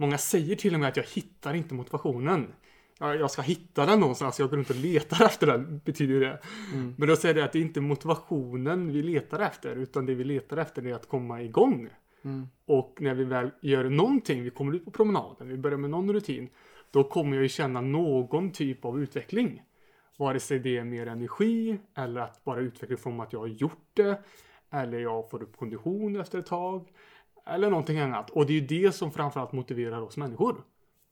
Många säger till och med att jag hittar inte motivationen. Ja, jag ska hitta den någonstans, jag går runt och letar efter den, betyder det. Mm. Men då säger det att det är inte motivationen vi letar efter, utan det vi letar efter är att komma igång. Mm. Och när vi väl gör någonting, vi kommer ut på promenaden, vi börjar med någon rutin, då kommer jag ju känna någon typ av utveckling. Vare sig det är mer energi, eller att bara utveckla från att jag har gjort det, eller jag får upp kondition efter ett tag, eller någonting annat. Och det är ju det som framförallt motiverar oss människor.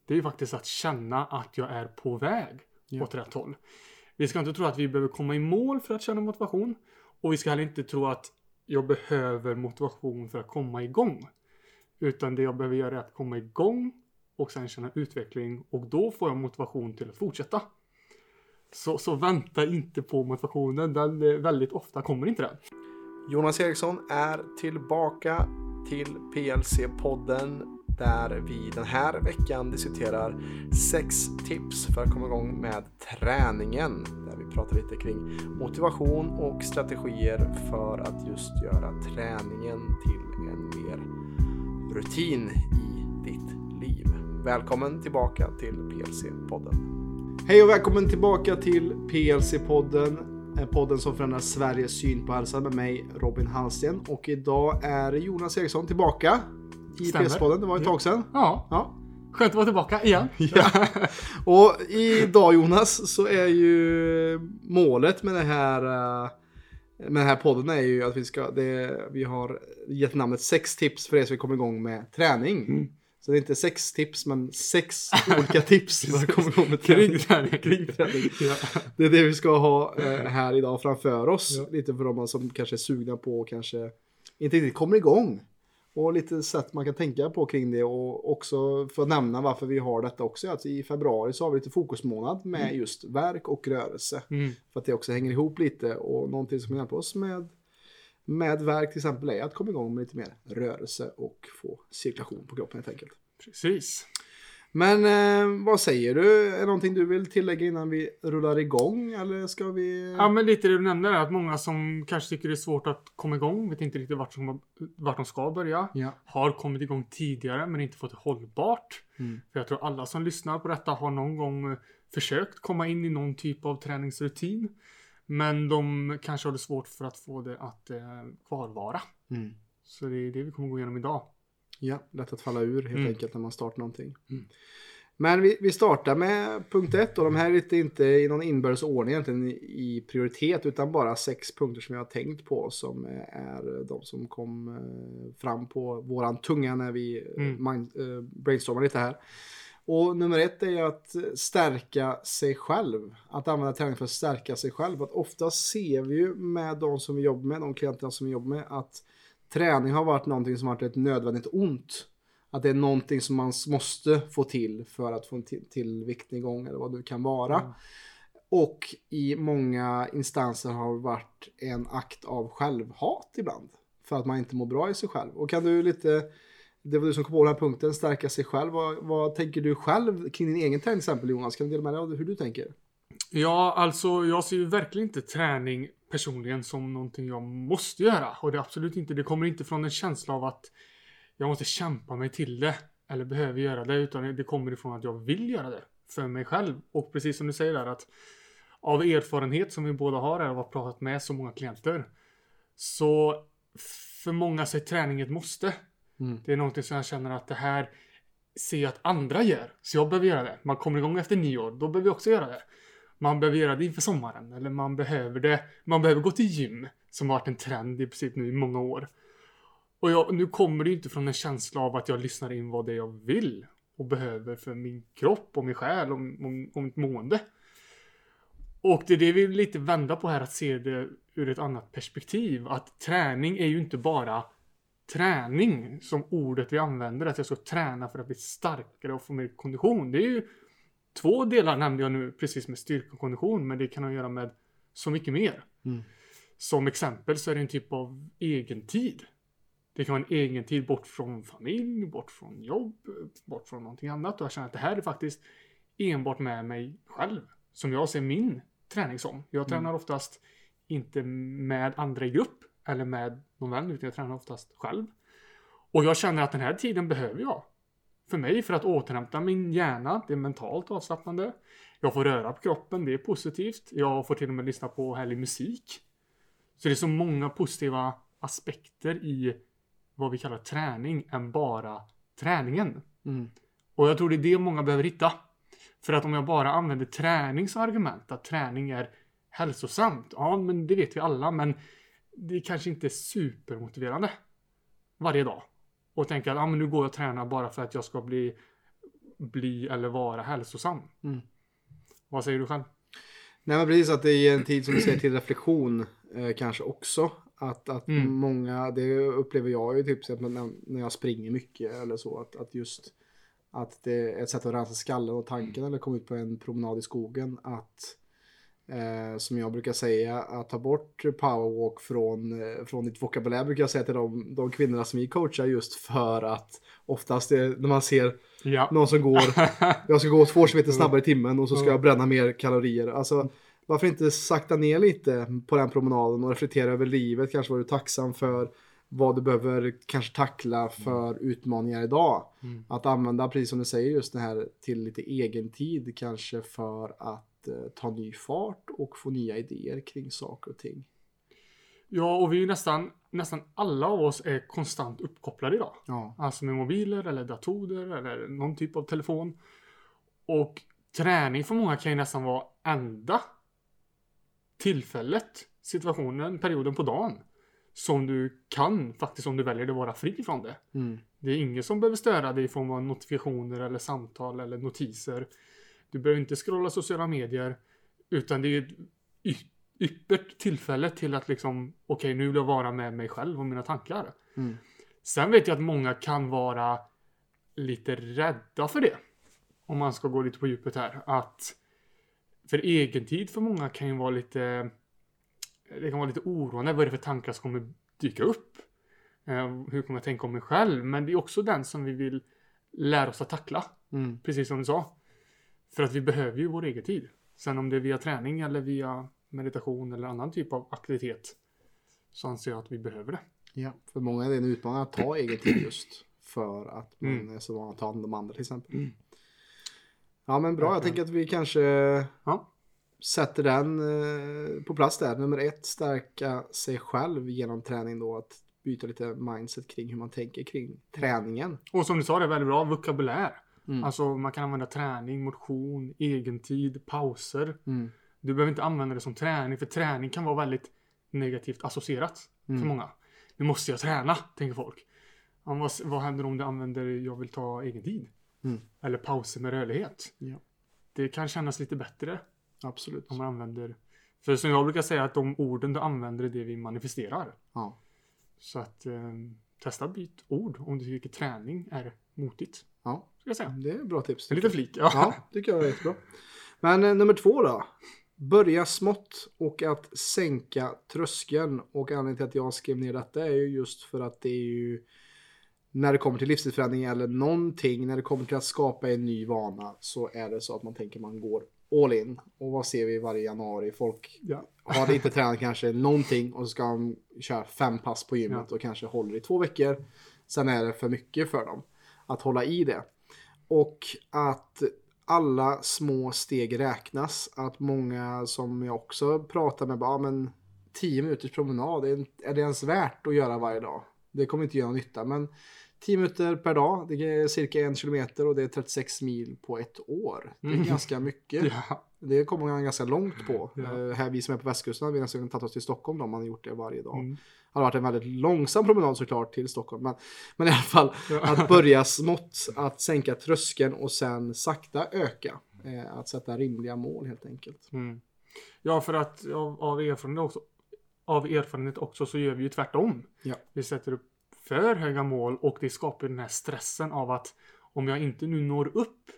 Det är ju faktiskt att känna att jag är på väg Ja. åt rätt håll. Vi ska inte tro att vi behöver komma i mål för att känna motivation. Och vi ska heller inte tro att jag behöver motivation för att komma igång. Utan det jag behöver göra är att komma igång och sen känna utveckling och då får jag motivation till att fortsätta. Så, så vänta inte på motivationen, den eh, väldigt ofta kommer inte den. Jonas Eriksson är tillbaka till PLC-podden där vi den här veckan diskuterar sex tips för att komma igång med träningen. Där vi pratar lite kring motivation och strategier för att just göra träningen till en mer rutin i ditt liv. Välkommen tillbaka till PLC-podden. Hej och välkommen tillbaka till PLC-podden. Podden som förändrar Sveriges syn på hälsa med mig Robin Hallsten. Och idag är Jonas Eriksson tillbaka i. PLC-podden. Det var ett tag sedan. Ja, Ja. skönt att vara tillbaka igen. Ja. Och idag Jonas så är ju målet med det här eh, med den här podden är ju att vi ska, det, vi har gett namnet sex tips för er som vill komma igång med träning. Mm. Så det är inte sex tips men sex olika tips att komma igång med träning. Krigträning. Krigträning. Ja. Det är det vi ska ha eh, här idag framför oss. Ja. Lite för de som kanske är sugna på och kanske inte riktigt kommer igång. Och lite sätt man kan tänka på kring det och också för att nämna varför vi har detta också. Att i februari så har vi lite fokusmånad med just verk och rörelse. Mm. För att det också hänger ihop lite och någonting som hjälper oss med med verk till exempel är att komma igång med lite mer rörelse och få cirkulation på kroppen helt enkelt. Precis. Men eh, vad säger du? Är det någonting du vill tillägga innan vi rullar igång? Eller ska vi... Ja, men lite det du nämnde där, att många som kanske tycker det är svårt att komma igång, vet inte riktigt vart, som, vart de ska börja, Ja. har kommit igång tidigare men inte fått det hållbart. Mm. För jag tror alla som lyssnar på detta har någon gång eh, försökt komma in i någon typ av träningsrutin. Men de kanske har det svårt för att få det att eh, kvarvara. Mm. Så det är det vi kommer gå igenom idag. Ja, lätt att falla ur helt Mm. enkelt när man startar någonting. Mm. Men vi, vi startar med punkt ett och de här är lite inte i någon inbördes ordning egentligen i, prioritet utan bara sex punkter som jag har tänkt på som eh, är de som kom eh, fram på våran tunga när vi eh, Mm. mind, brainstormar lite här. Och nummer ett är att stärka sig själv. Att använda träning för att stärka sig själv. Att ofta ser vi ju med de som vi jobbar med, de klienterna som vi jobbar med, att träning har varit någonting som varit ett nödvändigt ont. Att det är någonting som man måste få till för att få en till, till viktnedgång eller vad det kan vara. Mm. Och i många instanser har det varit en akt av självhat ibland. För att man inte mår bra i sig själv. Och kan du lite, det var du som kom på den här punkten, stärka sig själv. Vad, vad tänker du själv kring din egen träning till exempel Jonas? Kan du dela med dig av hur du tänker? Ja, alltså jag ser ju verkligen inte träning personligen som någonting jag måste göra. Och det är absolut inte, det kommer inte från en känsla av att jag måste kämpa mig till det. Eller behöver göra det. Utan det kommer ifrån att jag vill göra det. För mig själv. Och precis som du säger där att av erfarenhet som vi båda har här och har pratat med så många klienter. Så för många så är träning ett måste. Mm. Det är någonting som jag känner att det här ser jag att andra gör. Så jag behöver göra det. Man kommer igång efter nyår. Då behöver jag också göra det. Man behöver göra det inför sommaren. Eller man behöver det. Man behöver gå till gym. Som har varit en trend i princip nu i många år. Och jag, nu kommer det ju inte från en känsla av att jag lyssnar in vad det är jag vill. Och behöver för min kropp och min själ och, och, och mitt mående. Och det är det vi vill lite vända på här. Att se det ur ett annat perspektiv. Att träning är ju inte bara träning som ordet vi använder. Att jag ska träna för att bli starkare och få mer kondition. Det är ju två delar nämnde jag nu precis med styrka och kondition. Men det kan ha att göra med så mycket mer. Mm. Som exempel så är det en typ av egen tid. Det kan vara en egen tid bort från familj, bort från jobb, bort från någonting annat. Och jag känner att det här är faktiskt enbart med mig själv. Som jag ser min träning som. Jag tränar oftast inte med andra i grupp eller med någon vän utan jag tränar oftast själv. Och jag känner att den här tiden behöver jag. för mig för att återhämta min hjärna. Det är mentalt avslappnande. Jag får röra på kroppen, det är positivt. Jag får till och med lyssna på härlig musik. Så det är så många positiva aspekter i vad vi kallar träning än bara träningen. Mm. Och jag tror det är det många behöver hitta. För att om jag bara använder träning som argument, att träning är hälsosamt. Ja, men det vet vi alla, men det är kanske inte supermotiverande varje dag. Och tänka att ja, men nu går jag och tränar bara för att jag ska bli, bli eller vara hälsosam. Mm. Vad säger du själv? Nej men precis att det är en tid som du säger till reflektion eh, kanske också. Att, att Mm. många, det upplever jag ju typ att när, när jag springer mycket eller så. Att, att just att det är ett sätt att rensa skallen och tanken eller komma ut på en promenad i skogen. Att eh, som jag brukar säga, att ta bort powerwalk från, eh, från ditt vokabulär brukar jag säga till de, de kvinnorna som vi coachar just för att oftast det, när man ser Ja. någon som går jag ska gå två kilometer snabbare i timmen och så ska Mm. jag bränna mer kalorier. Alltså, varför inte sakta ner lite på den promenaden och reflektera över livet, kanske vad du är tacksam för, vad du behöver kanske tackla för utmaningar idag. Mm. Att använda, precis som du säger, just det här till lite egen tid kanske för att eh, ta ny fart och få nya idéer kring saker och ting. Ja, och vi är nästan, nästan alla av oss är konstant uppkopplade idag. Ja, Alltså med mobiler eller datorer eller någon typ av telefon. Och träning för många kan ju nästan vara enda tillfället, situationen, perioden på dagen. Som du kan faktiskt om du väljer att vara fri från det. mm. Det är ingen som behöver störa dig i form av notifikationer eller samtal eller notiser. Du behöver inte scrolla sociala medier. Utan det är ett yppert tillfälle till att liksom, okej nu vill jag vara med mig själv och mina tankar. Mm. Sen vet jag att många kan vara lite rädda för det. Om man ska gå lite på djupet här. Att för egen tid för många kan ju vara lite det kan vara lite oroande. Vad är det för tankar som kommer dyka upp? Eh, hur kommer jag tänka om mig själv? Men det är också den som vi vill lära oss att tackla. Mm. Precis som du sa. För att vi behöver ju vår egen tid. Sen om det är via träning eller via meditation eller annan typ av aktivitet. Så anser jag att vi behöver det. Ja, för många är det en utmaning att ta egen tid just för att man Mm. är så van att ta hand om andra till exempel. Mm. Ja men bra, jag tänker att vi kanske Ja. sätter den eh, på plats där. Nummer ett, stärka sig själv genom träning då. Att byta lite mindset kring hur man tänker kring träningen. Och som du sa, det är väldigt bra vokabulär. Mm. Alltså man kan använda träning, motion, egentid, pauser. Mm. Du behöver inte använda det som träning, för träning kan vara väldigt negativt associerat Mm. för många. Nu måste jag träna, tänker folk. Vad, vad händer om du använder jag vill ta egen tid? Mm. Eller pauser med rörlighet. Ja. Det kan kännas lite bättre Absolut. om man använder... För som jag brukar säga att de orden du använder är det vi manifesterar. Ja. Så att eh, testa byt ord om du tycker träning är motigt. ja, Ska jag säga. det är bra tips. En liten flik. Ja. Ja, tycker jag är jättebra. Men eh, nummer två då. Börja smått och att sänka tröskeln. Och anledningen till att jag skrev ner detta är ju just för att det är ju när det kommer till livsstilsförändring eller någonting, när det kommer till att skapa en ny vana så är det så att man tänker man går all in. Och vad ser vi varje januari? Folk Ja. har inte tränat kanske någonting och så ska de köra fem pass på gymmet och kanske håller i två veckor. Sen är det för mycket för dem att hålla i det. Och att alla små steg räknas. Att många som jag också pratar med bara, "Ja, men 10 minuters promenad, är det ens värt att göra varje dag? Det kommer inte göra nytta, men 10 minuter per dag, det är cirka en kilometer och det är 36 mil på ett år. Det är Mm. ganska mycket. Ja. Det kommer man ganska långt på. Ja. Eh, här vi som är på västkusten vi nästan tagit oss till Stockholm då, om man gjort det varje dag. Mm. Det har varit en väldigt långsam promenad såklart till Stockholm. Men, men i alla fall Ja. att börja smått, att sänka tröskeln och sen sakta öka. Eh, att sätta rimliga mål helt enkelt. Mm. Ja, för att av, av, erfarenhet också, av erfarenhet också så gör vi ju tvärtom. Ja. Vi sätter upp för höga mål och det skapar den här stressen av att om jag inte nu når upp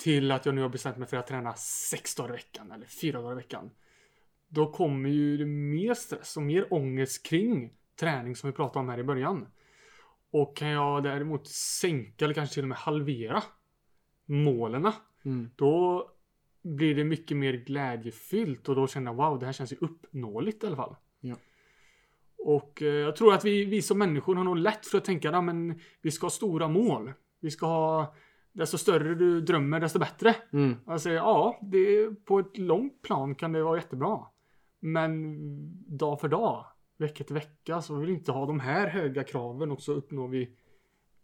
till att jag nu har bestämt mig för att träna sex dagar i veckan eller fyra dagar i veckan. Då kommer ju det mer stress och mer ångest kring träning som vi pratade om här i början. Och kan jag däremot sänka eller kanske till och med halvera målen Mm. då blir det mycket mer glädjefyllt och då känner jag wow, det här känns ju uppnåeligt i alla fall. Ja. Och eh, jag tror att vi, vi som människor har nog lätt för att tänka att men vi ska ha stora mål. Vi ska ha, desto större du drömmer desto bättre. Mm. Säger ja, det, på ett långt plan kan det vara jättebra. Men dag för dag, vecka till vecka, så vill vi inte ha de här höga kraven och så uppnår vi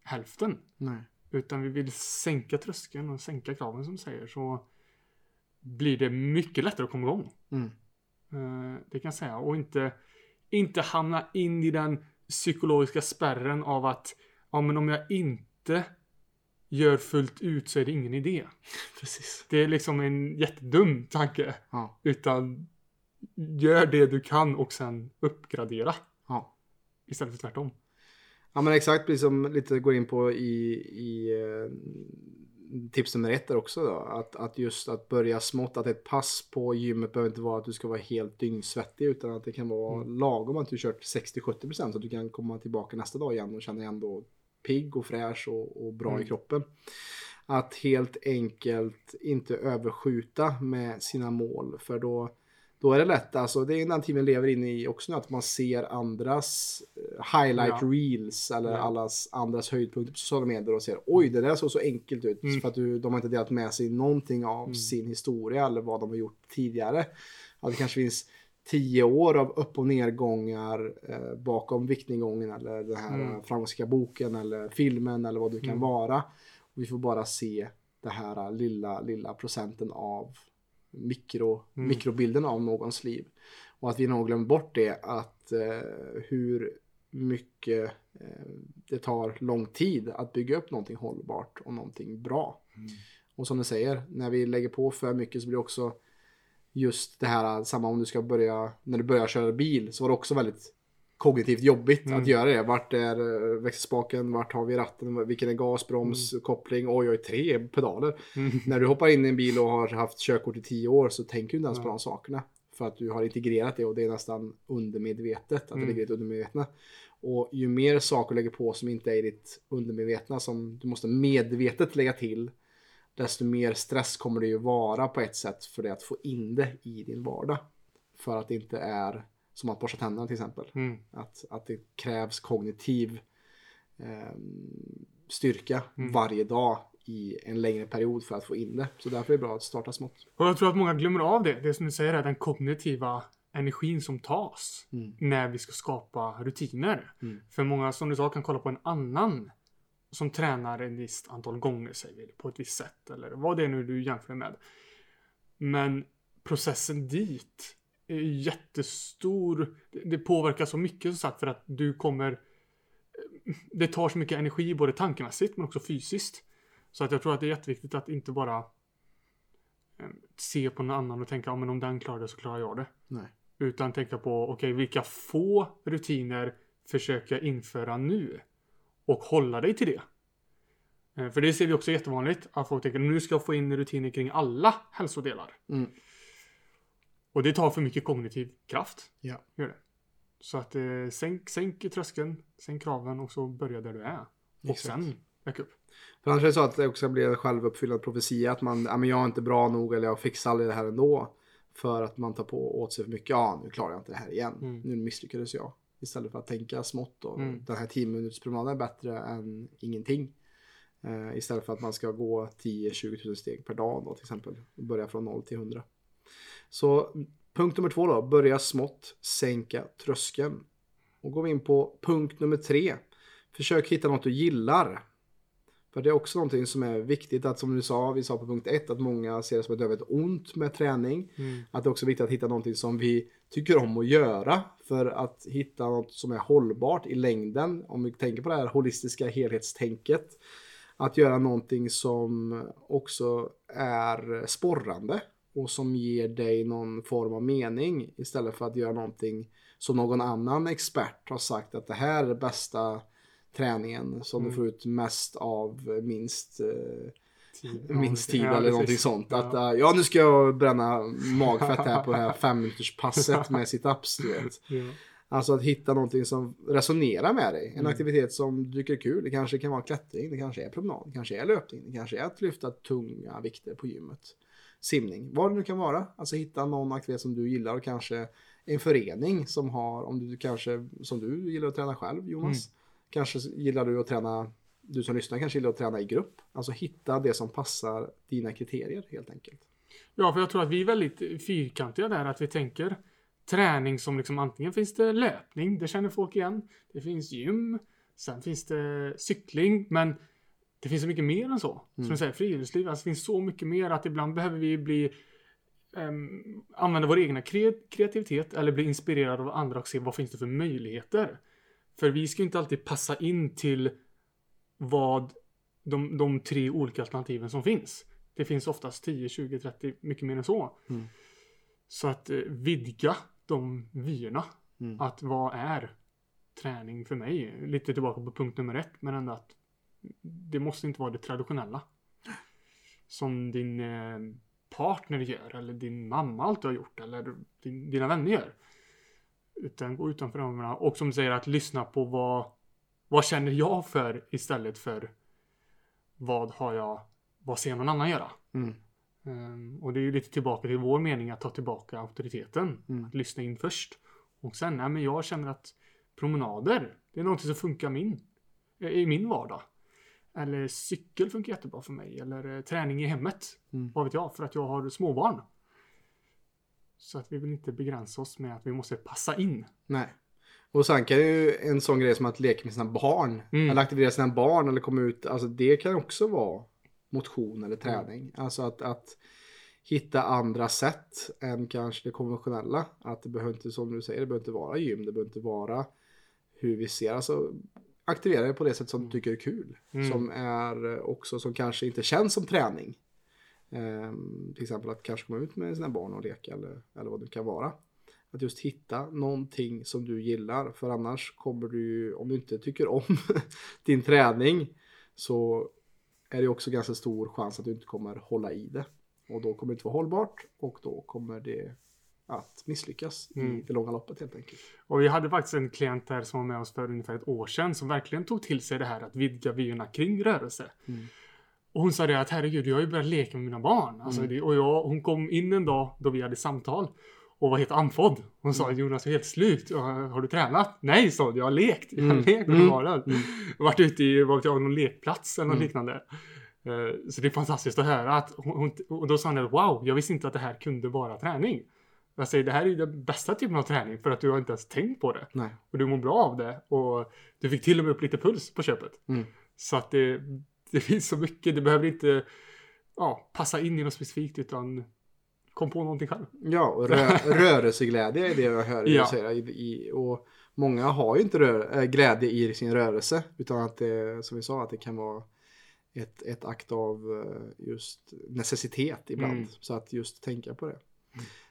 hälften. Nej. Utan vi vill sänka tröskeln och sänka kraven som säger. Så blir det mycket lättare att komma igång. Mm. Eh, Det kan jag säga. Och inte, inte hamna in i den psykologiska spärren av att ja, men om jag inte gör fullt ut så är det ingen idé. Precis. Det är liksom en jättedum tanke. Ja. Utan gör det du kan och sen uppgradera. Ja. Istället för tvärtom. Ja men exakt, precis som lite går in på i, i eh, tips nummer ett där också då. Att, att just att börja smått, att ett pass på gymmet behöver inte vara att du ska vara helt dyngsvettig utan att det kan vara lagom att du kört 60-70% så att du kan komma tillbaka nästa dag igen och känna dig ändå pigg och fräsch och, och bra Mm. i kroppen. Att helt enkelt inte överskjuta med sina mål för då då är det lätt, alltså det är den tiden vi lever inne i också nu, att man ser andras eh, highlight Ja. reels eller Ja. allas andras höjdpunkter på sociala medier och ser oj det där såg så enkelt ut Mm. för att du, de har inte delat med sig någonting av Mm. sin historia eller vad de har gjort tidigare. Att det kanske finns tio år av upp och nedgångar eh, bakom viktnedgången eller den här Mm. mm. framgångsrika boken eller filmen eller vad det kan Mm. vara. Och vi får bara se det här lilla, lilla procenten av mikro, Mm. mikrobilden av någons liv. Och att vi nog glömmer bort det att eh, hur mycket eh, det tar lång tid att bygga upp någonting hållbart och någonting bra. Och som du säger, när vi lägger på för mycket så blir det också just det här, samma om du ska börja, när du börjar köra bil så var det också väldigt kognitivt jobbigt Mm. att göra det. Vart är eh, växelspaken, vart har vi ratten, vilken är gas, broms, koppling, oj oj, tre pedaler. Mm. När du hoppar in i en bil och har haft körkort i tio år så tänker du inte ens på de sakerna. För att du har integrerat det och det är nästan undermedvetet att det Mm. ligger i ditt undermedvetna. Och ju mer saker du lägger på som inte är i ditt undermedvetna som du måste medvetet lägga till desto mer stress kommer det ju vara på ett sätt för dig att få in det i din vardag. För att det inte är som att borsta tänderna till exempel. Mm. Att, att det krävs kognitiv ehm, styrka Mm. varje dag i en längre period för att få in det. Så därför är det bra att starta smått. Och jag tror att många glömmer av det. Det som du säger är den kognitiva energin som tas Mm. när vi ska skapa rutiner. Mm. För många som du sa kan kolla på en annan som tränar en visst antal gånger säger vi, på ett visst sätt eller vad det är nu du jämför med. Men processen dit är jättestor. Det- påverkar så mycket som sagt för att du kommer det tar så mycket energi både tankemässigt men också fysiskt. Så att jag tror att det är jätteviktigt att inte bara eh, se på någon annan och tänka ja, men om den klarar det så klarar jag det. Nej. Utan tänka på okej vilka få rutiner försöker jag införa nu? Och hålla dig till det. Eh, För det ser vi också jättevanligt att folk tänker nu ska jag få in rutiner kring alla hälsodelar. Mm. Och det tar för mycket kognitiv kraft. Ja. Gör det. Så att eh, sänk, sänk tröskeln, sänk kraven och så börja där du är. Och Exakt. sen väck upp. För annars är det så att det också blir en självuppfyllande profetia att man, ja men jag är inte bra nog eller jag fixar aldrig det här ändå. För att man tar på åt sig för mycket, ja nu klarar jag inte det här igen. Mm. Nu misslyckades jag. Istället för att tänka smått och Mm. den här 10 minuters promenaden är bättre än ingenting. Eh, istället för att man ska gå 10-20 000 steg per dag då till exempel. Och börja från 0 till 100. Så punkt nummer två då, börja smått, sänka tröskeln. Och går vi in på punkt nummer tre. Försök hitta något du gillar. För det är också någonting som är viktigt att som du sa, vi sa på punkt ett att många ser det som ett övrigt ont med träning. Mm. Att det är också viktigt att hitta någonting som vi tycker om att göra för att hitta något som är hållbart i längden. Om vi tänker på det här holistiska helhetstänket. Att göra någonting som också är sporrande och som ger dig någon form av mening istället för att göra någonting som någon annan expert har sagt att det här är det bästa träningen som Mm. du får ut mest av minst eh, Tid. minst tid Ja, eller precis. någonting sånt. Ja. Att äh, ja nu ska jag bränna magfett här på det här fem minuters passet med situps du vet. Ja. Alltså att hitta någonting som resonerar med dig. En Mm. aktivitet som är kul. Det kanske kan vara klättring, det kanske är promenad, det kanske är löpning, det kanske är att lyfta tunga vikter på gymmet. Simning, vad det nu kan vara. Alltså hitta någon aktivitet som du gillar och kanske en förening som har, om du kanske, som du gillar att träna själv Jonas. Mm. Kanske gillar du att träna du som lyssnar kanske gillar att träna i grupp. Alltså hitta det som passar dina kriterier helt enkelt. Ja, för jag tror att vi är väldigt fyrkantiga där. Att vi tänker träning som liksom antingen finns det löpning, det känner folk igen. Det finns gym. Sen finns det cykling. Men det finns så mycket mer än så. Som Mm. du säger, friluftsliv. Alltså, det finns så mycket mer att ibland behöver vi bli ehm, använda vår egna kre- kreativitet eller bli inspirerade av andra och se vad finns det för möjligheter. För vi ska inte alltid passa in till vad de, de tre olika alternativen som finns. Det finns oftast 10, 20, 30, mycket mer än så. Mm. Så att eh, vidga de vyerna. Mm. Att vad är träning för mig? Lite tillbaka på punkt nummer ett, men ändå att det måste inte vara det traditionella. Som din eh, partner gör, eller din mamma alltid har gjort, eller din, dina vänner gör. Utan gå utanför ramarna. Och som säger att lyssna på vad, vad känner jag för istället för vad har jag, vad ser någon annan göra? Mm. Ehm, och det är ju lite tillbaka till vår mening att ta tillbaka auktoriteten. Mm. Att lyssna in först. Och sen, nej men jag känner att promenader, det är något som funkar min, i min vardag. Eller cykel funkar jättebra för mig. Eller eh, träning i hemmet. Mm. Vad vet jag, för att jag har småbarn. Så att vi vill inte begränsa oss med att vi måste passa in. Nej. Och sen kan ju en sån grej som att leka med sina barn. Mm. Eller aktivera sina barn eller komma ut. Alltså det kan också vara motion eller träning. Alltså att, att hitta andra sätt än kanske det konventionella. Att det behöver inte, som du säger, det behöver inte vara gym. Det behöver inte vara hur vi ser. Alltså aktivera det på det sätt som du tycker är kul. Mm. Som är också som kanske inte känns som träning. Ehm, till exempel att kanske komma ut med sina barn och leka eller, eller vad det kan vara. Att just hitta någonting som du gillar. För annars kommer du om du inte tycker om din träning så är det också ganska stor chans att du inte kommer hålla i det. Och då kommer det inte vara hållbart och då kommer det att misslyckas i Mm. det långa loppet helt enkelt. Och vi hade faktiskt en klient här som var med oss för ungefär ett år sedan som verkligen tog till sig det här att vidga vyerna kring rörelse. Mm. Och hon sa det att herregud, jag har ju börjat leka med mina barn. Alltså, Mm. det, och jag, hon kom in en dag då vi hade samtal och var helt andfådd. Hon sa Mm. Jonas, är helt slut. Har du tränat? Nej, sa hon, jag har lekt. Jag har Mm. lekt med Mm. barnen. Mm. Varit ute i vad jag, någon lekplats eller något Mm. liknande. Eh, Så det är fantastiskt att höra att hon, och då sa hon att wow, jag visste inte att det här kunde vara träning. Jag säger det här är ju den bästa typen av träning för att du har inte ens tänkt på det. Nej. Och du mår bra av det. Och du fick till och med upp lite puls på köpet. Mm. Så att det, det finns så mycket. Det behöver inte ja, passa in i något specifikt utan kom på någonting själv. Ja, och rö rörelseglädje är det jag hör Ja. säga. I, i, och många har ju inte rö- äh, glädje i sin rörelse. Utan att det, som vi sa, att det kan vara ett, ett akt av eh, just necessitet ibland. Mm. Så att just tänka på det.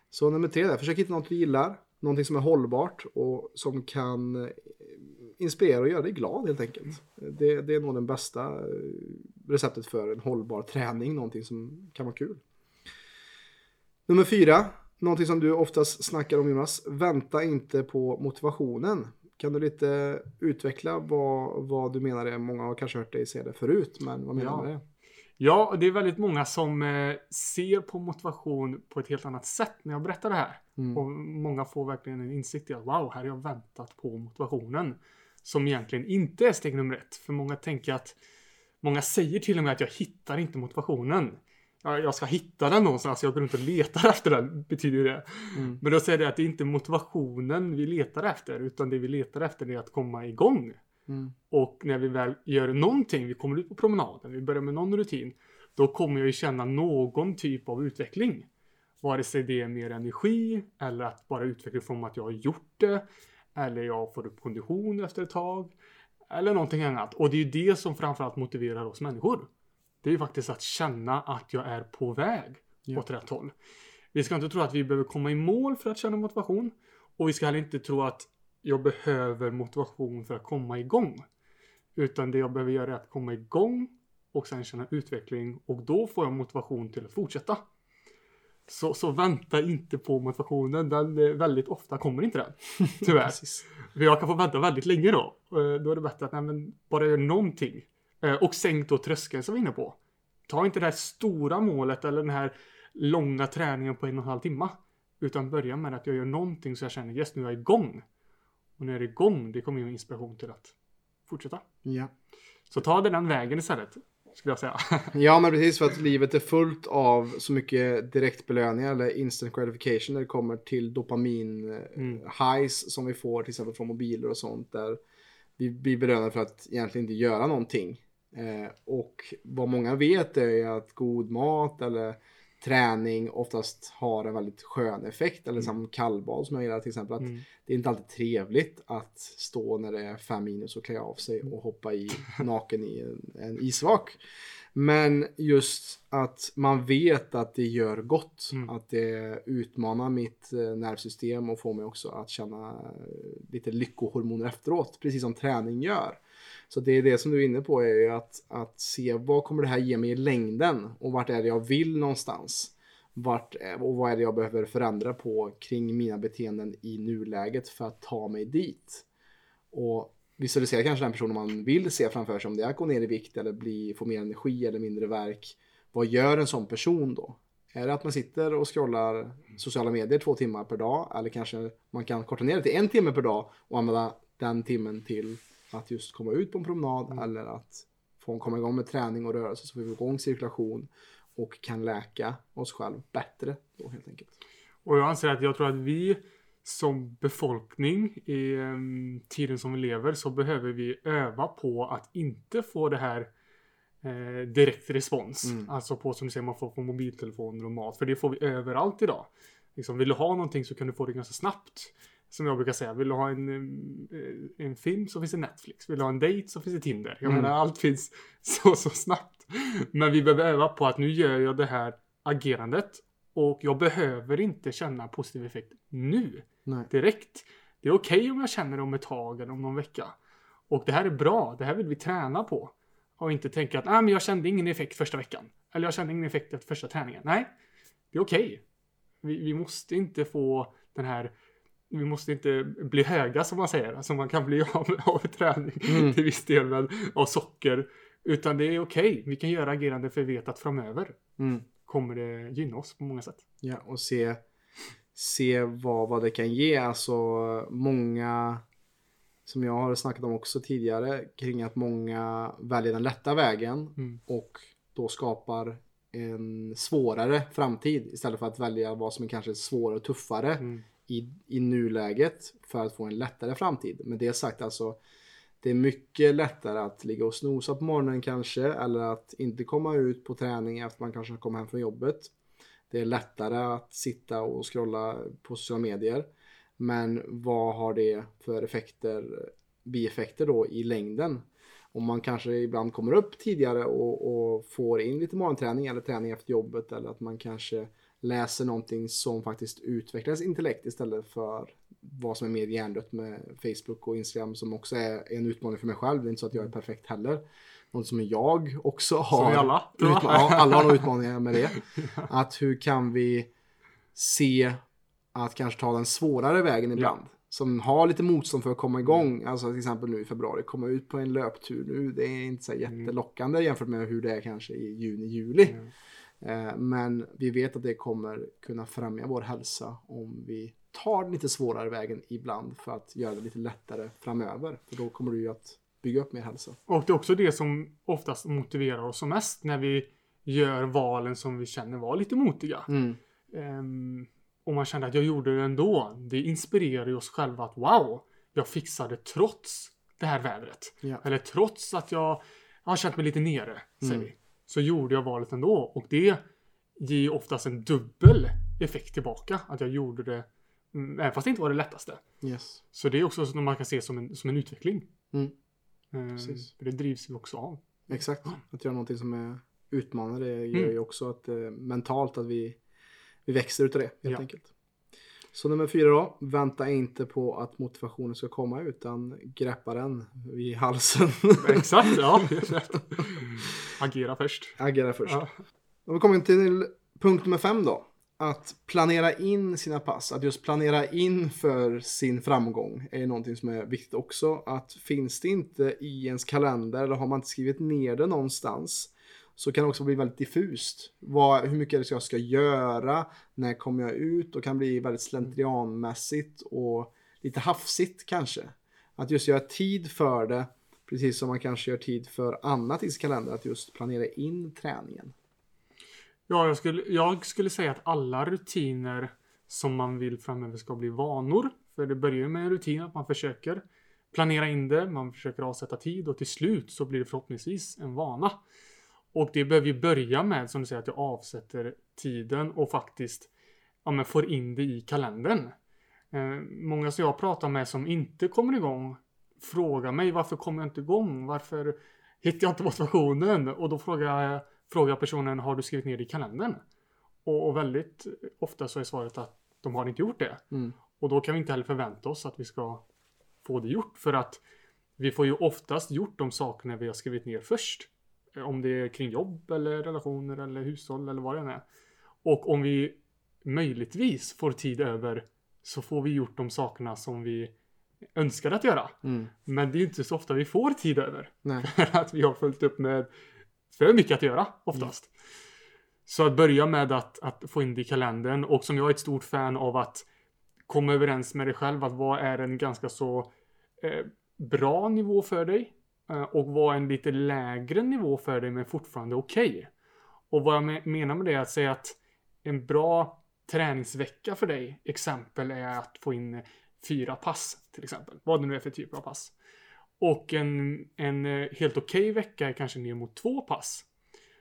Så nummer tre där, försök hitta något du gillar. Någonting som är hållbart och som kan eh, inspirera och göra dig glad helt enkelt. Det, det är nog den bästa eh, receptet för en hållbar träning. Någonting som kan vara kul. Nummer fyra, någonting som du oftast snackar om Jonas. Vänta inte på motivationen. Kan du lite utveckla vad, vad du menar? Det? Många har kanske hört dig säga det förut, men vad menar Ja. du med det? Ja, det är väldigt många som eh, ser på motivation på ett helt annat sätt när jag berättar det här. Mm. Och många får verkligen en insikt i att wow, här har jag väntat på motivationen. Som egentligen inte är steg nummer ett. För många tänker att Många säger till och med att jag hittar inte motivationen. Ja, jag ska hitta den någonstans, jag går runt och letar efter den, betyder det. Mm. Men då säger det att det är inte motivationen vi letar efter, utan det vi letar efter är att komma igång. Mm. Och när vi väl gör någonting, vi kommer ut på promenaden, vi börjar med någon rutin, då kommer jag ju känna någon typ av utveckling. Vare sig det är mer energi, eller att bara utveckla från att jag har gjort det, eller jag får upp kondition efter ett tag, eller någonting annat. Och det är ju det som framförallt motiverar oss människor. Det är ju faktiskt att känna att jag är på väg Ja. åt rätt håll. Vi ska inte tro att vi behöver komma i mål för att känna motivation. Och vi ska heller inte tro att jag behöver motivation för att komma igång. Utan det jag behöver göra är att komma igång och sen känna utveckling och då får jag motivation till att fortsätta. Så, så vänta inte på motivationen, den eh, väldigt ofta kommer inte den. Tyvärr. För jag kan få vänta väldigt länge då. Eh, Då är det bättre att nej, men bara göra någonting. Eh, Och sänk då tröskeln som vi är inne på. Ta inte det här stora målet eller den här långa träningen på en och en halv timme. Utan börja med att jag gör någonting så jag känner yes, nu är jag igång. Och när jag är igång, det kommer ju inspiration till att fortsätta. Ja. Så ta den vägen istället. Skulle jag säga. Ja, men precis för att livet är fullt av så mycket direktbelöningar eller instant gratification när det kommer till dopamin eh, Mm. highs som vi får till exempel från mobiler och sånt där vi blir belönade för att egentligen inte göra någonting. Eh, och vad många vet är att god mat eller träning oftast har en väldigt skön effekt. Eller som kallbad som jag gillar till exempel. Att Mm. Det är inte alltid trevligt att stå när det är fem minus och klä av sig och hoppa i naken i en, en isvak. Men just att man vet att det gör gott. Mm. Att det utmanar mitt eh, nervsystem och får mig också att känna eh, lite lyckohormoner efteråt. Precis som träning gör. Så det är det som du är inne på är ju att, att se vad kommer det här ge mig i längden och vart är det jag vill någonstans. Vart, och vad är det jag behöver förändra på kring mina beteenden i nuläget för att ta mig dit. Och visualisera kanske den personen man vill se framför sig om det är att gå ner i vikt eller bli, få mer energi eller mindre verk. Vad gör en sån person då? Är det att man sitter och scrollar sociala medier två timmar per dag eller kanske man kan korta ner det till en timme per dag och använda den timmen till att just komma ut på en promenad eller att få komma igång med träning och rörelse så får vi igång cirkulation och kan läka oss själv bättre då helt enkelt. Och jag anser att jag tror att vi som befolkning i em, tiden som vi lever så behöver vi öva på att inte få det här eh, direkt respons. Mm. Alltså på som du säger man får på mobiltelefoner och mat. För det får vi överallt idag. Liksom, vill du ha någonting så kan du få det ganska snabbt. Som jag brukar säga, vill du ha en, eh, en film så finns det Netflix. Vill du ha en dejt så finns det Tinder. Jag Mm. menar allt finns så, så snabbt. Men vi behöver öva på att nu gör jag det här agerandet och jag behöver inte känna positiv effekt nu, Nej. direkt. Det är okej om jag känner det om ett tag eller om någon vecka. Och det här är bra, det här vill vi träna på. Och inte tänka att Nej, men jag kände ingen effekt första veckan. Eller jag kände ingen effekt efter första träningen. Nej, det är okej. Vi, vi måste inte få den här vi måste inte bli höga som man säger, som man kan bli av, av träning Mm. till viss del med, av socker. Utan det är okej, vi kan göra agerande för vi vet att framöver Mm. kommer det gynna oss på många sätt. Ja, och se, se vad, vad det kan ge. Alltså många, som jag har snackat om också tidigare, kring att många väljer den lätta vägen Mm. och då skapar en svårare framtid istället för att välja vad som är kanske svårare och tuffare Mm i, i nuläget för att få en lättare framtid. Men det sagt alltså, det är mycket lättare att ligga och snosa på morgonen kanske eller att inte komma ut på träning efter man kanske kommer hem från jobbet. Det är lättare att sitta och scrolla på sociala medier. Men vad har det för effekter, bieffekter då i längden? Om man kanske ibland kommer upp tidigare och, och får in lite morgonträning eller träning efter jobbet eller att man kanske läser någonting som faktiskt utvecklar ens intellekt istället för vad som är mer hjärndött med Facebook och Instagram som också är en utmaning för mig själv. Det är inte så att jag är perfekt heller. Något som jag också har. Som vi alla, ja, alla har nog utmaningar med det. Att hur kan vi se att kanske ta den svårare vägen ibland. Som har lite motstånd för att komma igång. Alltså till exempel nu i februari, komma ut på en löptur nu. Det är inte så här jättelockande jämfört med hur det är kanske i juni, juli. Mm. Eh, Men vi vet att det kommer kunna främja vår hälsa om vi tar den lite svårare vägen ibland för att göra det lite lättare framöver. För då kommer du ju att bygga upp mer hälsa. Och det är också det som oftast motiverar oss som mest när vi gör valen som vi känner var lite motiga. Mm. Ehm, och man känner att jag gjorde det ändå. Det inspirerar ju oss själva att wow, jag fixade trots det här vädret. Ja. Eller trots att jag har känt mig lite nere, säger Mm. vi. Så gjorde jag valet ändå. Och det ger ju oftast en dubbel effekt tillbaka. Att jag gjorde det, mm, även fast det inte var det lättaste. Yes. Så det är också som man kan se som en, som en utveckling. Mm. Ehm, för det drivs ju också av. Exakt. Att göra någonting som är utmanande gör Mm. ju också att eh, mentalt att vi, vi växer utav det helt Ja. enkelt. Så nummer fyra då. Vänta inte på att motivationen ska komma utan greppa den vid halsen. Exakt, ja. Agera först. Agera först. Ja. Då har vi kommit till punkt nummer fem då. Att planera in sina pass, att just planera in för sin framgång är någonting som är viktigt också. Att finns det inte i ens kalender eller har man inte skrivit ner det någonstans så kan det också bli väldigt diffust. Vad, hur mycket är det jag ska göra? När kommer jag ut? Och kan bli väldigt slentrianmässigt och lite hafsigt kanske. Att just göra tid för det Precis som man kanske gör tid för annat i sin kalender, att just planera in träningen. Ja, jag skulle, jag skulle säga att alla rutiner som man vill framöver ska bli vanor. För det börjar ju med en rutin att man försöker planera in det, man försöker avsätta tid och till slut så blir det förhoppningsvis en vana. Och det behöver ju börja med, som du säger, att jag avsätter tiden och faktiskt ja, men får in det i kalendern. Eh, många som jag pratar med som inte kommer igång frågar mig varför kommer jag inte igång? Varför hittar jag inte motivationen? Och då frågar jag frågar personen har du skrivit ner det i kalendern? Och, och, väldigt ofta så är svaret att de har inte gjort det. Mm. Och då kan vi inte heller förvänta oss att vi ska få det gjort för att vi får ju oftast gjort de sakerna vi har skrivit ner först. Om det är kring jobb eller relationer eller hushåll eller vad det än är. Och om vi möjligtvis får tid över så får vi gjort de sakerna som vi önskar att göra. Mm. Men det är inte så ofta vi får tid över. Nej. För att vi har följt upp med för mycket att göra oftast. Mm. Så att börja med att, att få in det i kalendern och som jag är ett stort fan av att komma överens med dig själv att vad är en ganska så eh, bra nivå för dig eh, och vad är en lite lägre nivå för dig men fortfarande okej. Okay. Och vad jag menar med det är att säga att en bra träningsvecka för dig exempel är att få in fyra pass till exempel. Vad det nu är för typ av pass. Och en, en eh, helt okej okay vecka är kanske ner mot två pass.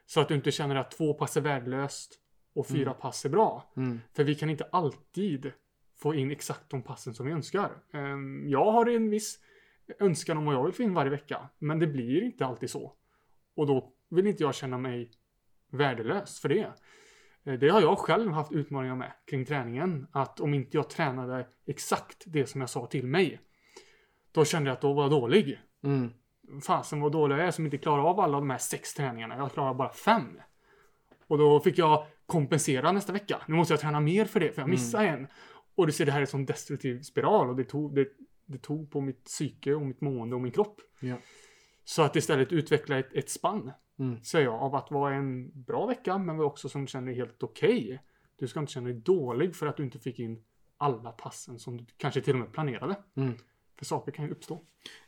Så att du inte känner att två pass är värdelöst och fyra mm. pass är bra. Mm. För vi kan inte alltid få in exakt de passen som vi önskar. Ehm, jag har en viss önskan om vad jag vill få in varje vecka. Men det blir inte alltid så. Och då vill inte jag känna mig värdelös för det. Eh, det har jag själv haft utmaningar med kring träningen. Att om inte jag tränade exakt det som jag sa till mig. Då kände jag att då var jag dålig. Mm. Fasen vad dålig jag är som inte klarar av alla de här sex träningarna. Jag klarar bara fem. Och då fick jag kompensera nästa vecka. Nu måste jag träna mer för det, för jag missade mm. en. Och du ser, det här är en sån destruktiv spiral och det tog, det, det tog på mitt psyke och mitt mående och min kropp. Ja. Så att istället utveckla ett, ett spann, mm. säger jag, av att vara en bra vecka, men också som känner helt okej. Okay. Du ska inte känna dig dålig för att du inte fick in alla passen som du kanske till och med planerade. Mm. För saker kan ju uppstå.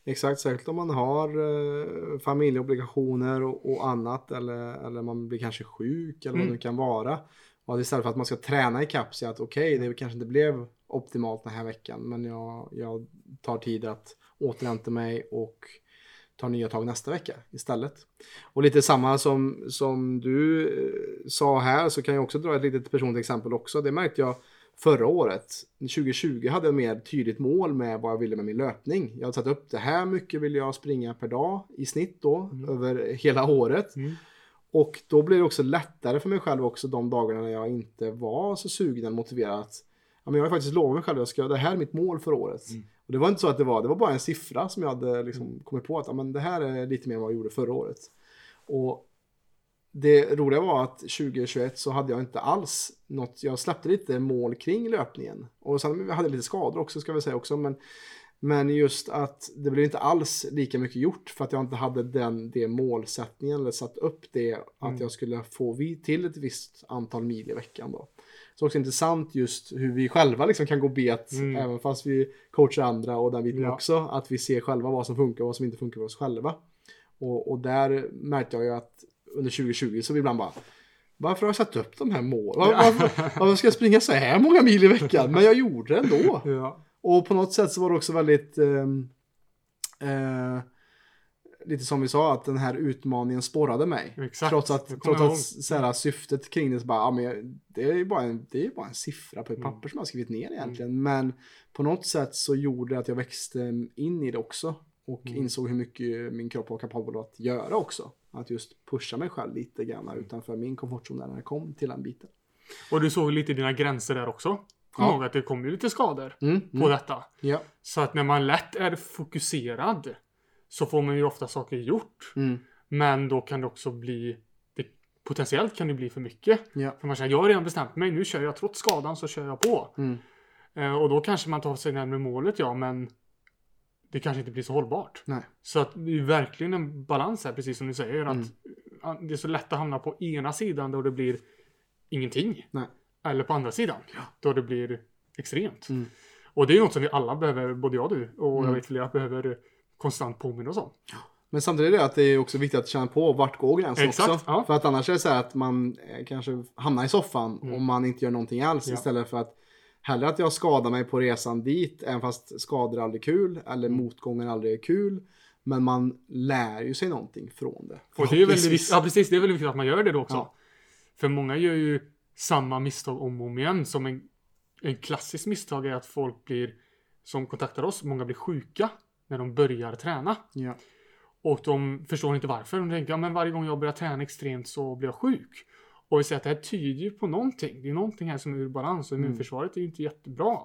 Exakt, särskilt om man har eh, familjeobligationer och, och, annat eller, eller man blir kanske sjuk eller mm. vad det kan vara. Och att istället för att man ska träna i kapp sig att okej, okay, det kanske inte blev optimalt den här veckan men jag, jag tar tid att återhämta mig och tar nya tag nästa vecka istället. Och lite samma som, som du eh, sa här så kan jag också dra ett litet personligt exempel också. Det märkte jag förra året. 2020 hade jag mer tydligt mål med vad jag ville med min löpning. Jag hade satt upp det här mycket vill jag springa per dag i snitt då mm. över hela året. Mm. Och då blir det också lättare för mig själv också de dagarna när jag inte var så sugen eller motiverad att ja, men jag har faktiskt lovat mig själv att jag ska, det här är mitt mål för året. Mm. Och det var inte så att det var, det var bara en siffra som jag hade liksom kommit på att men det här är lite mer än vad jag gjorde förra året. Och det roliga var att 2021 så hade jag inte alls något, jag släppte lite mål kring löpningen. Och sen hade jag lite skador också ska vi säga också. Men, men just att det blev inte alls lika mycket gjort för att jag inte hade den det målsättningen eller satt upp det att mm. jag skulle få till ett visst antal mil i veckan då. Så också intressant just hur vi själva liksom kan gå bet mm. även fast vi coachar andra och den biten ja. också. Att vi ser själva vad som funkar och vad som inte funkar för oss själva. Och, och där märkte jag ju att under 2020 så vi ibland bara varför har jag satt upp de här målen? Var, varför, varför, ska jag springa så här många mil i veckan? Men jag gjorde det ändå. Ja. Och på något sätt så var det också väldigt eh, eh, lite som vi sa att den här utmaningen sporrade mig. Exakt. Trots att, trots att så här, syftet kring det så bara, ja, men det är ju bara en, det är bara en siffra på ett mm. papper som jag har skrivit ner egentligen. Mm. Men på något sätt så gjorde det att jag växte in i det också. Och mm. insåg hur mycket min kropp var kapabel att göra också. Att just pusha mig själv lite grann utanför min komfortzon när det kom till den biten. Och du såg lite dina gränser där också. Kom ja. ihåg att det kom ju lite skador mm, på mm. detta. Ja. Så att när man lätt är fokuserad så får man ju ofta saker gjort. Mm. Men då kan det också bli det, potentiellt kan det bli för mycket. Ja. För man säger jag har redan bestämt mig, nu kör jag trots skadan så kör jag på. Mm. Eh, och då kanske man tar sig närmare målet ja, men det kanske inte blir så hållbart. Nej. Så att det är verkligen en balans här, precis som du säger. Att mm. Det är så lätt att hamna på ena sidan då det blir ingenting. Nej. Eller på andra sidan. Ja. Då det blir extremt. Mm. Och det är något som vi alla behöver, både jag och du och mm. jag vet flera behöver konstant påminna oss om. Men samtidigt är det att det är också viktigt att känna på vart går gränsen Exakt, också. ja. För att annars är det så här att man eh, kanske hamnar i soffan Mm. och man inte gör någonting alls Ja. istället för att hellre att jag skadar mig på resan dit, även fast skador är aldrig kul eller Mm. motgången aldrig är kul. Men man lär ju sig någonting från det. Och det är Förhoppningsvis. viktigt, ja precis, det är väldigt viktigt att man gör det då också. Ja. För många gör ju samma misstag om och om igen. Som en, en klassisk misstag är att folk blir, som kontaktar oss, många blir sjuka när de börjar träna. Ja. Och de förstår inte varför. De tänker, ja men varje gång jag börjar träna extremt så blir jag sjuk. Och vi säger att det här tyder ju på någonting. Det är någonting här som är ur balans och Mm. immunförsvaret är ju inte jättebra.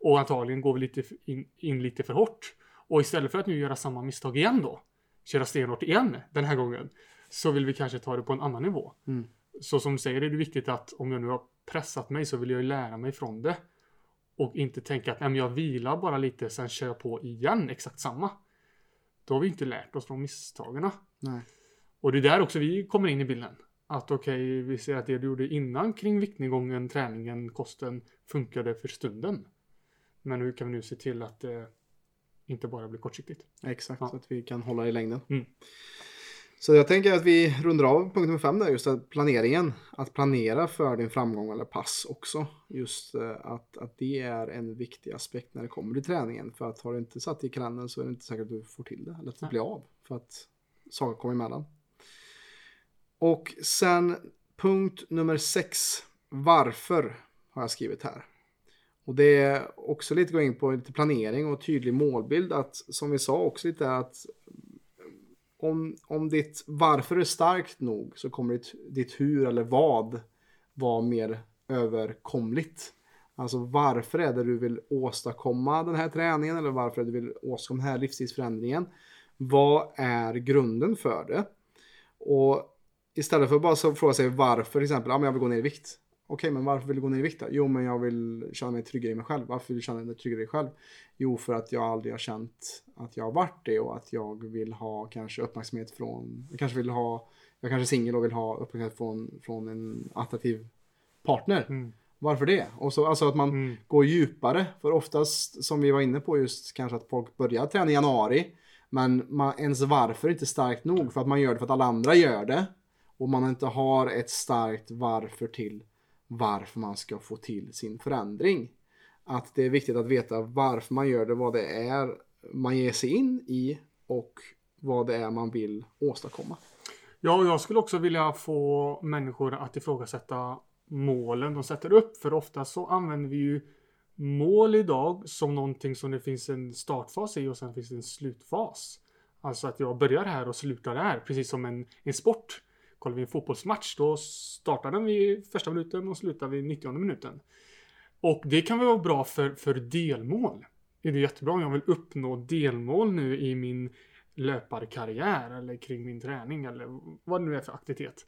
Och antagligen går vi lite in, in lite för hårt. Och istället för att nu göra samma misstag igen då, köra stenhårt igen den här gången, så vill vi kanske ta det på en annan nivå. Mm. Så som du säger är det viktigt att om jag nu har pressat mig så vill jag ju lära mig från det. Och inte tänka att nej, men jag vilar bara lite, sen kör jag på igen exakt samma. Då har vi inte lärt oss från misstagen. Och det är där också vi kommer in i bilden. Att okej, vi ser att det du gjorde innan kring viktnedgången, träningen, kosten funkade för stunden. Men hur kan vi nu se till att det inte bara blir kortsiktigt? Exakt, Ja. så att vi kan hålla i längden. Mm. Så jag tänker att vi rundar av punkt nummer fem där, just att planeringen. Att planera för din framgång eller pass också. Just eh, att, att det är en viktig aspekt när det kommer till träningen. För att har du inte satt i kalendern så är det inte säkert att du får till det. Eller att det blir av. För att saker kommer emellan. Och sen punkt nummer sex. Varför har jag skrivit här. Och det är också lite gå in på lite planering och tydlig målbild. Att som vi sa också lite att om, om ditt varför är starkt nog så kommer ditt, ditt hur eller vad vara mer överkomligt. Alltså varför är det du vill åstadkomma den här träningen eller varför är det du vill åstadkomma den här livsstilsförändringen. Vad är grunden för det? Och istället för att bara så fråga sig varför till exempel, ja men jag vill gå ner i vikt. Okej, men varför vill du gå ner i vikt då? Jo, men jag vill känna mig tryggare i mig själv. Varför vill du känna dig tryggare i dig själv? Jo, för att jag aldrig har känt att jag har varit det och att jag vill ha kanske uppmärksamhet från, jag kanske vill ha, jag kanske är singel och vill ha uppmärksamhet från, från en attraktiv partner. Mm. Varför det? Och så, alltså att man Mm. går djupare. För oftast, som vi var inne på just kanske att folk börjar träna i januari. Men man, ens varför är inte starkt nog för att man gör det för att alla andra gör det. Och man inte har ett starkt varför till varför man ska få till sin förändring. Att det är viktigt att veta varför man gör det, vad det är man ger sig in i och vad det är man vill åstadkomma. Ja, och jag skulle också vilja få människor att ifrågasätta målen de sätter upp. För ofta så använder vi ju mål idag som någonting som det finns en startfas i och sen finns det en slutfas. Alltså att jag börjar här och slutar där, precis som en, en sport. Kollar vi en fotbollsmatch, då startar den vid första minuten och slutar vid 90 minuten. Och det kan väl vara bra för, för delmål. Det är jättebra om jag vill uppnå delmål nu i min löparkarriär eller kring min träning eller vad det nu är för aktivitet.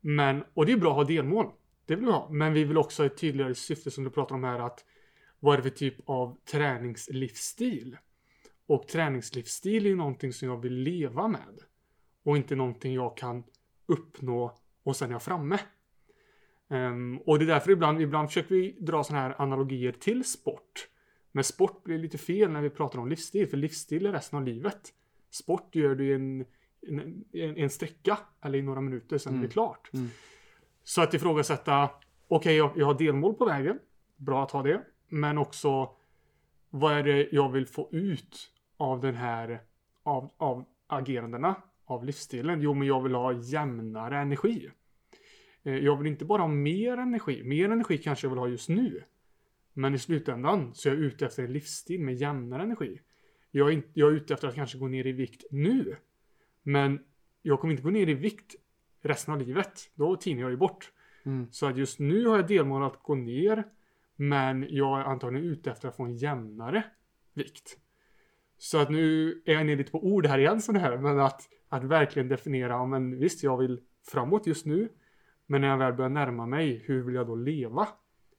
Men, och det är bra att ha delmål. Det vill vi ha. Men vi vill också ha ett tydligare syfte som du pratar om här att vad är det för typ av träningslivsstil? Och träningslivsstil är någonting som jag vill leva med. Och inte någonting jag kan uppnå och sen är jag framme. Ehm, och det är därför ibland, ibland försöker vi dra sådana här analogier till sport. Men sport blir lite fel när vi pratar om livsstil, för livsstil är resten av livet. Sport gör du i en, en, en, sträcka eller i några minuter, sen är det klart. Mm. Så att ifrågasätta, okej jag, jag har delmål på vägen, bra att ha det. Men också, vad är det jag vill få ut av den här, av, av agerandena, av livsstilen? Jo, men jag vill ha jämnare energi. Eh, Jag vill inte bara ha mer energi. Mer energi kanske jag vill ha just nu. Men i slutändan så är jag ute efter en livsstil med jämnare energi. Jag är, inte, jag är ute efter att kanske gå ner i vikt nu. Men jag kommer inte gå ner i vikt resten av livet. Då tinar jag ju bort. Mm. Så att just nu har jag delmål att gå ner. Men jag är antagligen ute efter att få en jämnare vikt. Så att nu är jag inne lite på ord här igen sån här. Men att, att verkligen definiera, ja, men visst jag vill framåt just nu. Men när jag väl börjar närma mig, hur vill jag då leva?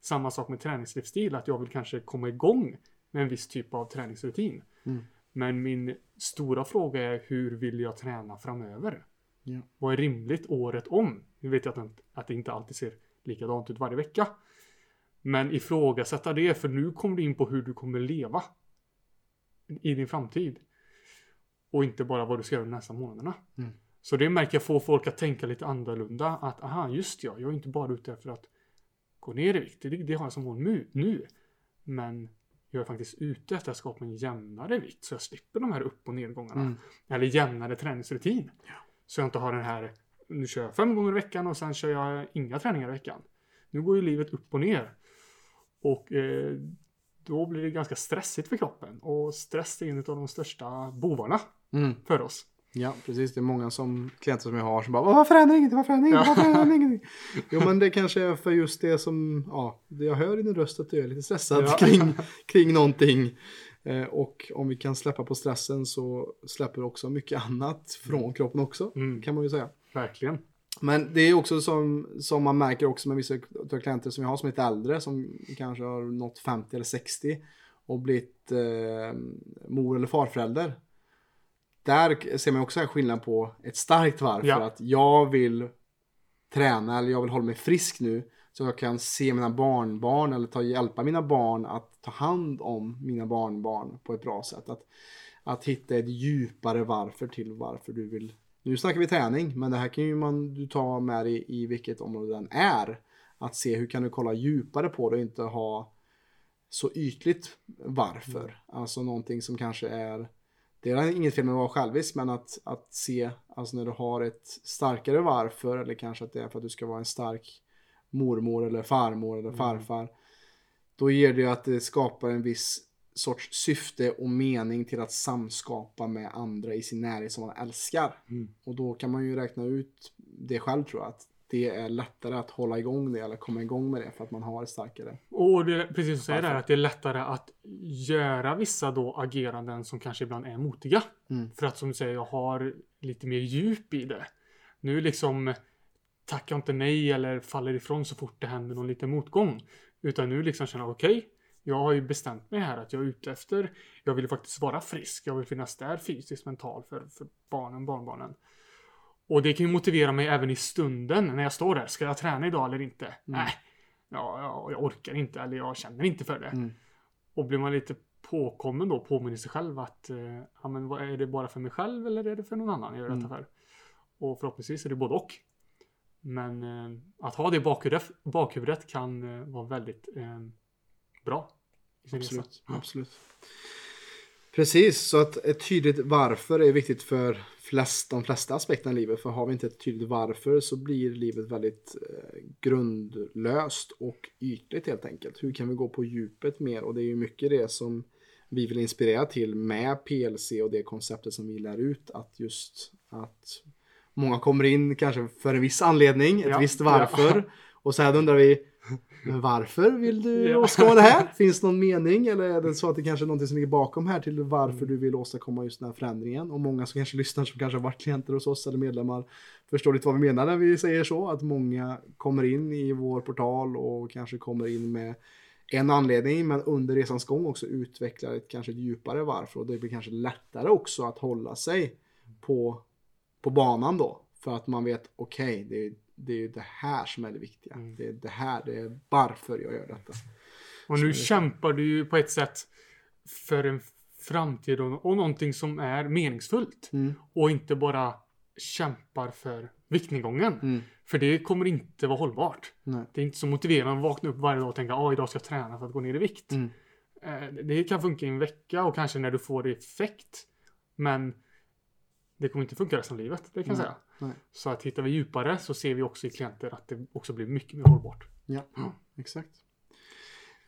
Samma sak med träningslivsstil, att jag vill kanske komma igång med en viss typ av träningsrutin. Mm. Men min stora fråga är hur vill jag träna framöver? Ja. Vad är rimligt året om? Nu vet jag att, att det inte alltid ser likadant ut varje vecka. Men ifrågasätta det, för nu kommer du in på hur du kommer leva i din framtid. Och inte bara vad du ska göra de nästa månaderna. Mm. Så det märker jag får folk att tänka lite annorlunda. Att aha, just ja, jag är inte bara ute efter att gå ner i vikt. Det, det har jag som mål nu. Men jag är faktiskt ute efter att skapa en jämnare vikt. Så jag slipper de här upp och nedgångarna. Mm. Eller jämnare träningsrutin. Så jag inte har den här, nu kör jag fem gånger i veckan och sen kör jag inga träningar i veckan. Nu går ju livet upp och ner. Och eh, då blir det ganska stressigt för kroppen. Och stress är en av de största bovarna Mm. för oss. Ja, precis. Det är många som, klienter som jag har som bara Varför händer ingenting? Varför händer ingenting? Ingenting? Jo, men det kanske är för just det som, ja, det jag hör i din röst att du är lite stressad Ja. kring, kring någonting. Eh, och om vi kan släppa på stressen så släpper också mycket annat från kroppen också, Mm, kan man ju säga. verkligen. Men det är också som, som man märker också med vissa av klienter som jag har som är lite äldre som kanske har nått 50 eller 60 och blivit eh, mor eller farförälder. Där ser man också en skillnad på ett starkt varv Ja. för att jag vill träna eller jag vill hålla mig frisk nu så jag kan se mina barnbarn eller ta, hjälpa mina barn att ta hand om mina barnbarn på ett bra sätt. Att, att hitta ett djupare varför till varför du vill nu snackar vi träning, men det här kan ju man du ta med dig i vilket område den är. Att se hur kan du kolla djupare på det och inte ha så ytligt varför. Alltså någonting som kanske är det är inget fel med att vara självisk, men att, att se, alltså när du har ett starkare varför, eller kanske att det är för att du ska vara en stark mormor eller farmor eller Mm. farfar. Då ger det ju att det skapar en viss sorts syfte och mening till att samskapa med andra i sin närhet som man älskar. Mm. Och då kan man ju räkna ut det själv tror jag, att det är lättare att hålla igång det eller komma igång med det för att man har starkare. Och det är precis som du säger där, att det är lättare att göra vissa då ageranden som kanske ibland är motiga. Mm. För att som du säger, jag har lite mer djup i det. Nu liksom tackar jag inte nej eller faller ifrån så fort det händer någon liten motgång. Utan nu liksom känner jag okej, jag har ju bestämt mig här att jag är ute efter, jag vill faktiskt vara frisk, jag vill finnas där fysiskt, mentalt för, för barnen, barnbarnen. Och det kan ju motivera mig även i stunden när jag står där. Ska jag träna idag eller inte? Nej, ja, ja, jag orkar inte eller jag känner inte för det. Mm. Och blir man lite påkommen då, påminner sig själv att eh, ja, men är det bara för mig själv eller är det för någon annan jag gör detta för? Och förhoppningsvis är det både och. Men eh, att ha det i bakhuvudet, bakhuvudet kan eh, vara väldigt eh, bra. sin resa. Absolut, absolut. Precis, så att ett tydligt varför är viktigt för flest, de flesta aspekterna i livet. För har vi inte ett tydligt varför så blir livet väldigt eh, grundlöst och ytligt helt enkelt. Hur kan vi gå på djupet mer? Och det är ju mycket det som vi vill inspirera till med PLC och det konceptet som vi lär ut. Att just att många kommer in kanske för en viss anledning, ett Ja, visst ja. varför. Och sen undrar vi, men varför vill du Ja. åstadkomma det här? Finns det någon mening? Eller är det så att det kanske är någonting som ligger bakom här till varför du vill åstadkomma just den här förändringen? Och många som kanske lyssnar som kanske har varit klienter hos oss eller medlemmar förstår lite vad vi menar när vi säger så. Att många kommer in i vår portal och kanske kommer in med en anledning men under resans gång också utvecklar ett kanske ett djupare varför och det blir kanske lättare också att hålla sig på, på banan då. För att man vet, okej, det, är, det är det här som är det viktiga. Mm. Det är det här, det är varför jag gör detta. Och nu kämpar du ju på ett sätt för en framtid och, och någonting som är meningsfullt. Mm. Och inte bara kämpar för viktnedgången. Mm. För det kommer inte vara hållbart. Nej. Det är inte så motiverande att vakna upp varje dag och tänka att idag ska jag träna för att gå ner i vikt. Mm. Eh, Det kan funka i en vecka och kanske när du får effekt. Men det kommer inte funka resten av livet, det kan jag säga. Nej. Så att hittar vi djupare så ser vi också i klienter att det också blir mycket mer hållbart. Ja, exakt.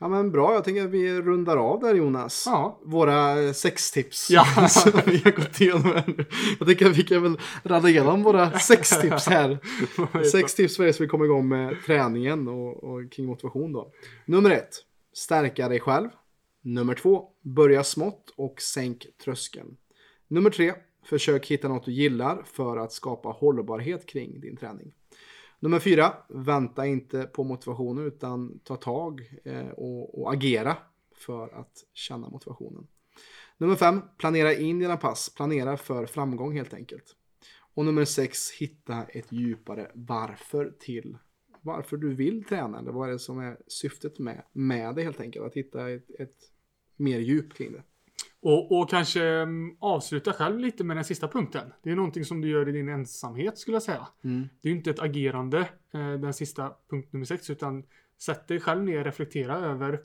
Ja men bra, jag tänker att vi rundar av där Jonas. Ja. Våra eh, sextips. Ja. som vi har gått igenom nu. Jag tänker att vi kan väl radda igenom våra sextips här. Sex tips för er som vill komma igång med träningen och, och kring motivation då. Nummer ett, stärka dig själv. Nummer två, börja smått och sänk tröskeln. Nummer tre, försök hitta något du gillar för att skapa hållbarhet kring din träning. Nummer fyra, vänta inte på motivationen utan ta tag eh, och, och agera för att känna motivationen. Nummer fem, planera in dina pass. Planera för framgång helt enkelt. Och nummer sex, hitta ett djupare varför till varför du vill träna. Eller vad är det som är syftet med, med det helt enkelt. Att hitta ett, ett mer djup kring det. Och, och kanske mm, avsluta själv lite med den sista punkten. Det är någonting som du gör i din ensamhet skulle jag säga. Mm. Det är inte ett agerande, eh, den sista punkt nummer sex, utan sätt dig själv ner, reflektera över,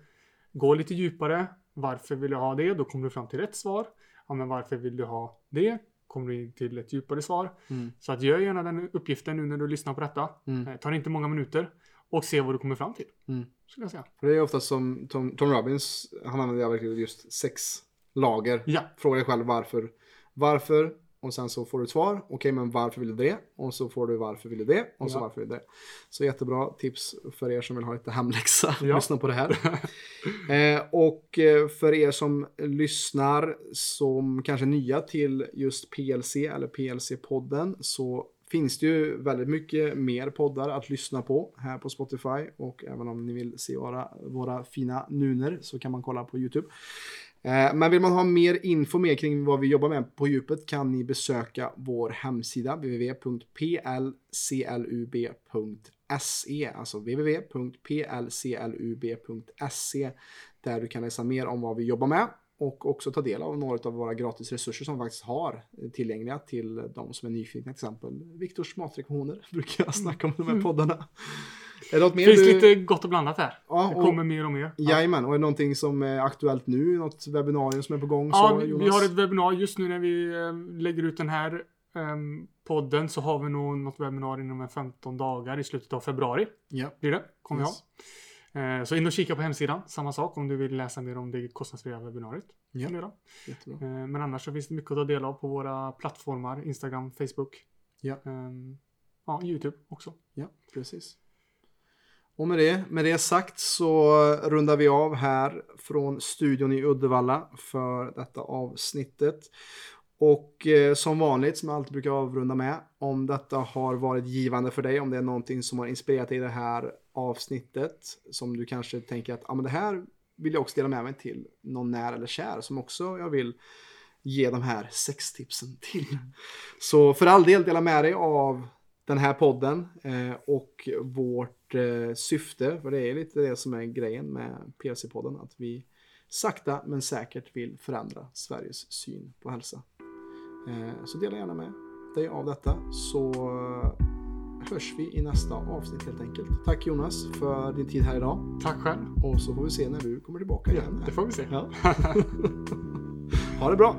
gå lite djupare. Varför vill jag ha det? Då kommer du fram till rätt svar. Ja, men varför vill du ha det? Kommer du till ett djupare svar. Mm. Så att gör gärna den uppgiften nu när du lyssnar på detta. Mm. Eh, tar inte många minuter och se vad du kommer fram till. Mm. Skulle jag säga. För det är ofta som Tom, Tom Robbins, han använder verkligen just sex lager. Ja, Fråga dig själv varför. Varför? Och sen så får du ett svar. Okej, men varför vill du det? Och så får du varför vill du det? Och så Ja. varför vill du det? Så jättebra tips för er som vill ha lite hemläxa. Ja. Lyssna på det här. eh, och eh, för er som lyssnar som kanske är nya till just PLC eller PLC-podden så finns det ju väldigt mycket mer poddar att lyssna på här på Spotify och även om ni vill se våra, våra fina nuner så kan man kolla på YouTube. Eh, Men vill man ha mer info mer kring vad vi jobbar med på djupet kan ni besöka vår hemsida www.plclub.se alltså www.plclub.se där du kan läsa mer om vad vi jobbar med och också ta del av några av våra gratis resurser som vi faktiskt har tillgängliga till de som är nyfikna. Till exempel Viktors matrekommendationer brukar jag snacka om i de här poddarna. Är det något mer det finns du... lite gott och blandat här. Ja, Det och- kommer mer och mer. Ja. Jajamän, och är det någonting som är aktuellt nu? Något webbinarium som är på gång? Ja, så, vi, har ett webbinarium just nu när vi eh, lägger ut den här eh, podden så har vi nog något webbinarium inom en 15 dagar i slutet av februari. Ja. Blir det? Kommer Yes. ha. Eh, så in och kika på hemsidan. Samma sak om du vill läsa mer om det kostnadsfria webbinariet. Ja. Eh, men annars så finns det mycket att ta del av på våra plattformar. Instagram, Facebook. Ja. Ehm, ja, YouTube också. Ja, precis. Och med det, med det sagt så rundar vi av här från studion i Uddevalla för detta avsnittet. Och eh, som vanligt, som jag alltid brukar avrunda med, om detta har varit givande för dig, om det är någonting som har inspirerat dig i det här avsnittet, som du kanske tänker att ah, men det här vill jag också dela med mig till någon när eller kär, som också jag vill ge de här sextipsen till. Så för all del, dela med dig av den här podden eh, och vårt eh, syfte, för det är lite det som är grejen med PLC-podden, att vi sakta men säkert vill förändra Sveriges syn på hälsa. Eh, så dela gärna med dig av detta så hörs vi i nästa avsnitt helt enkelt. Tack Jonas för din tid här idag Tack själv. och så får vi se när du kommer tillbaka igen. Det får vi se. Ja. ha det bra!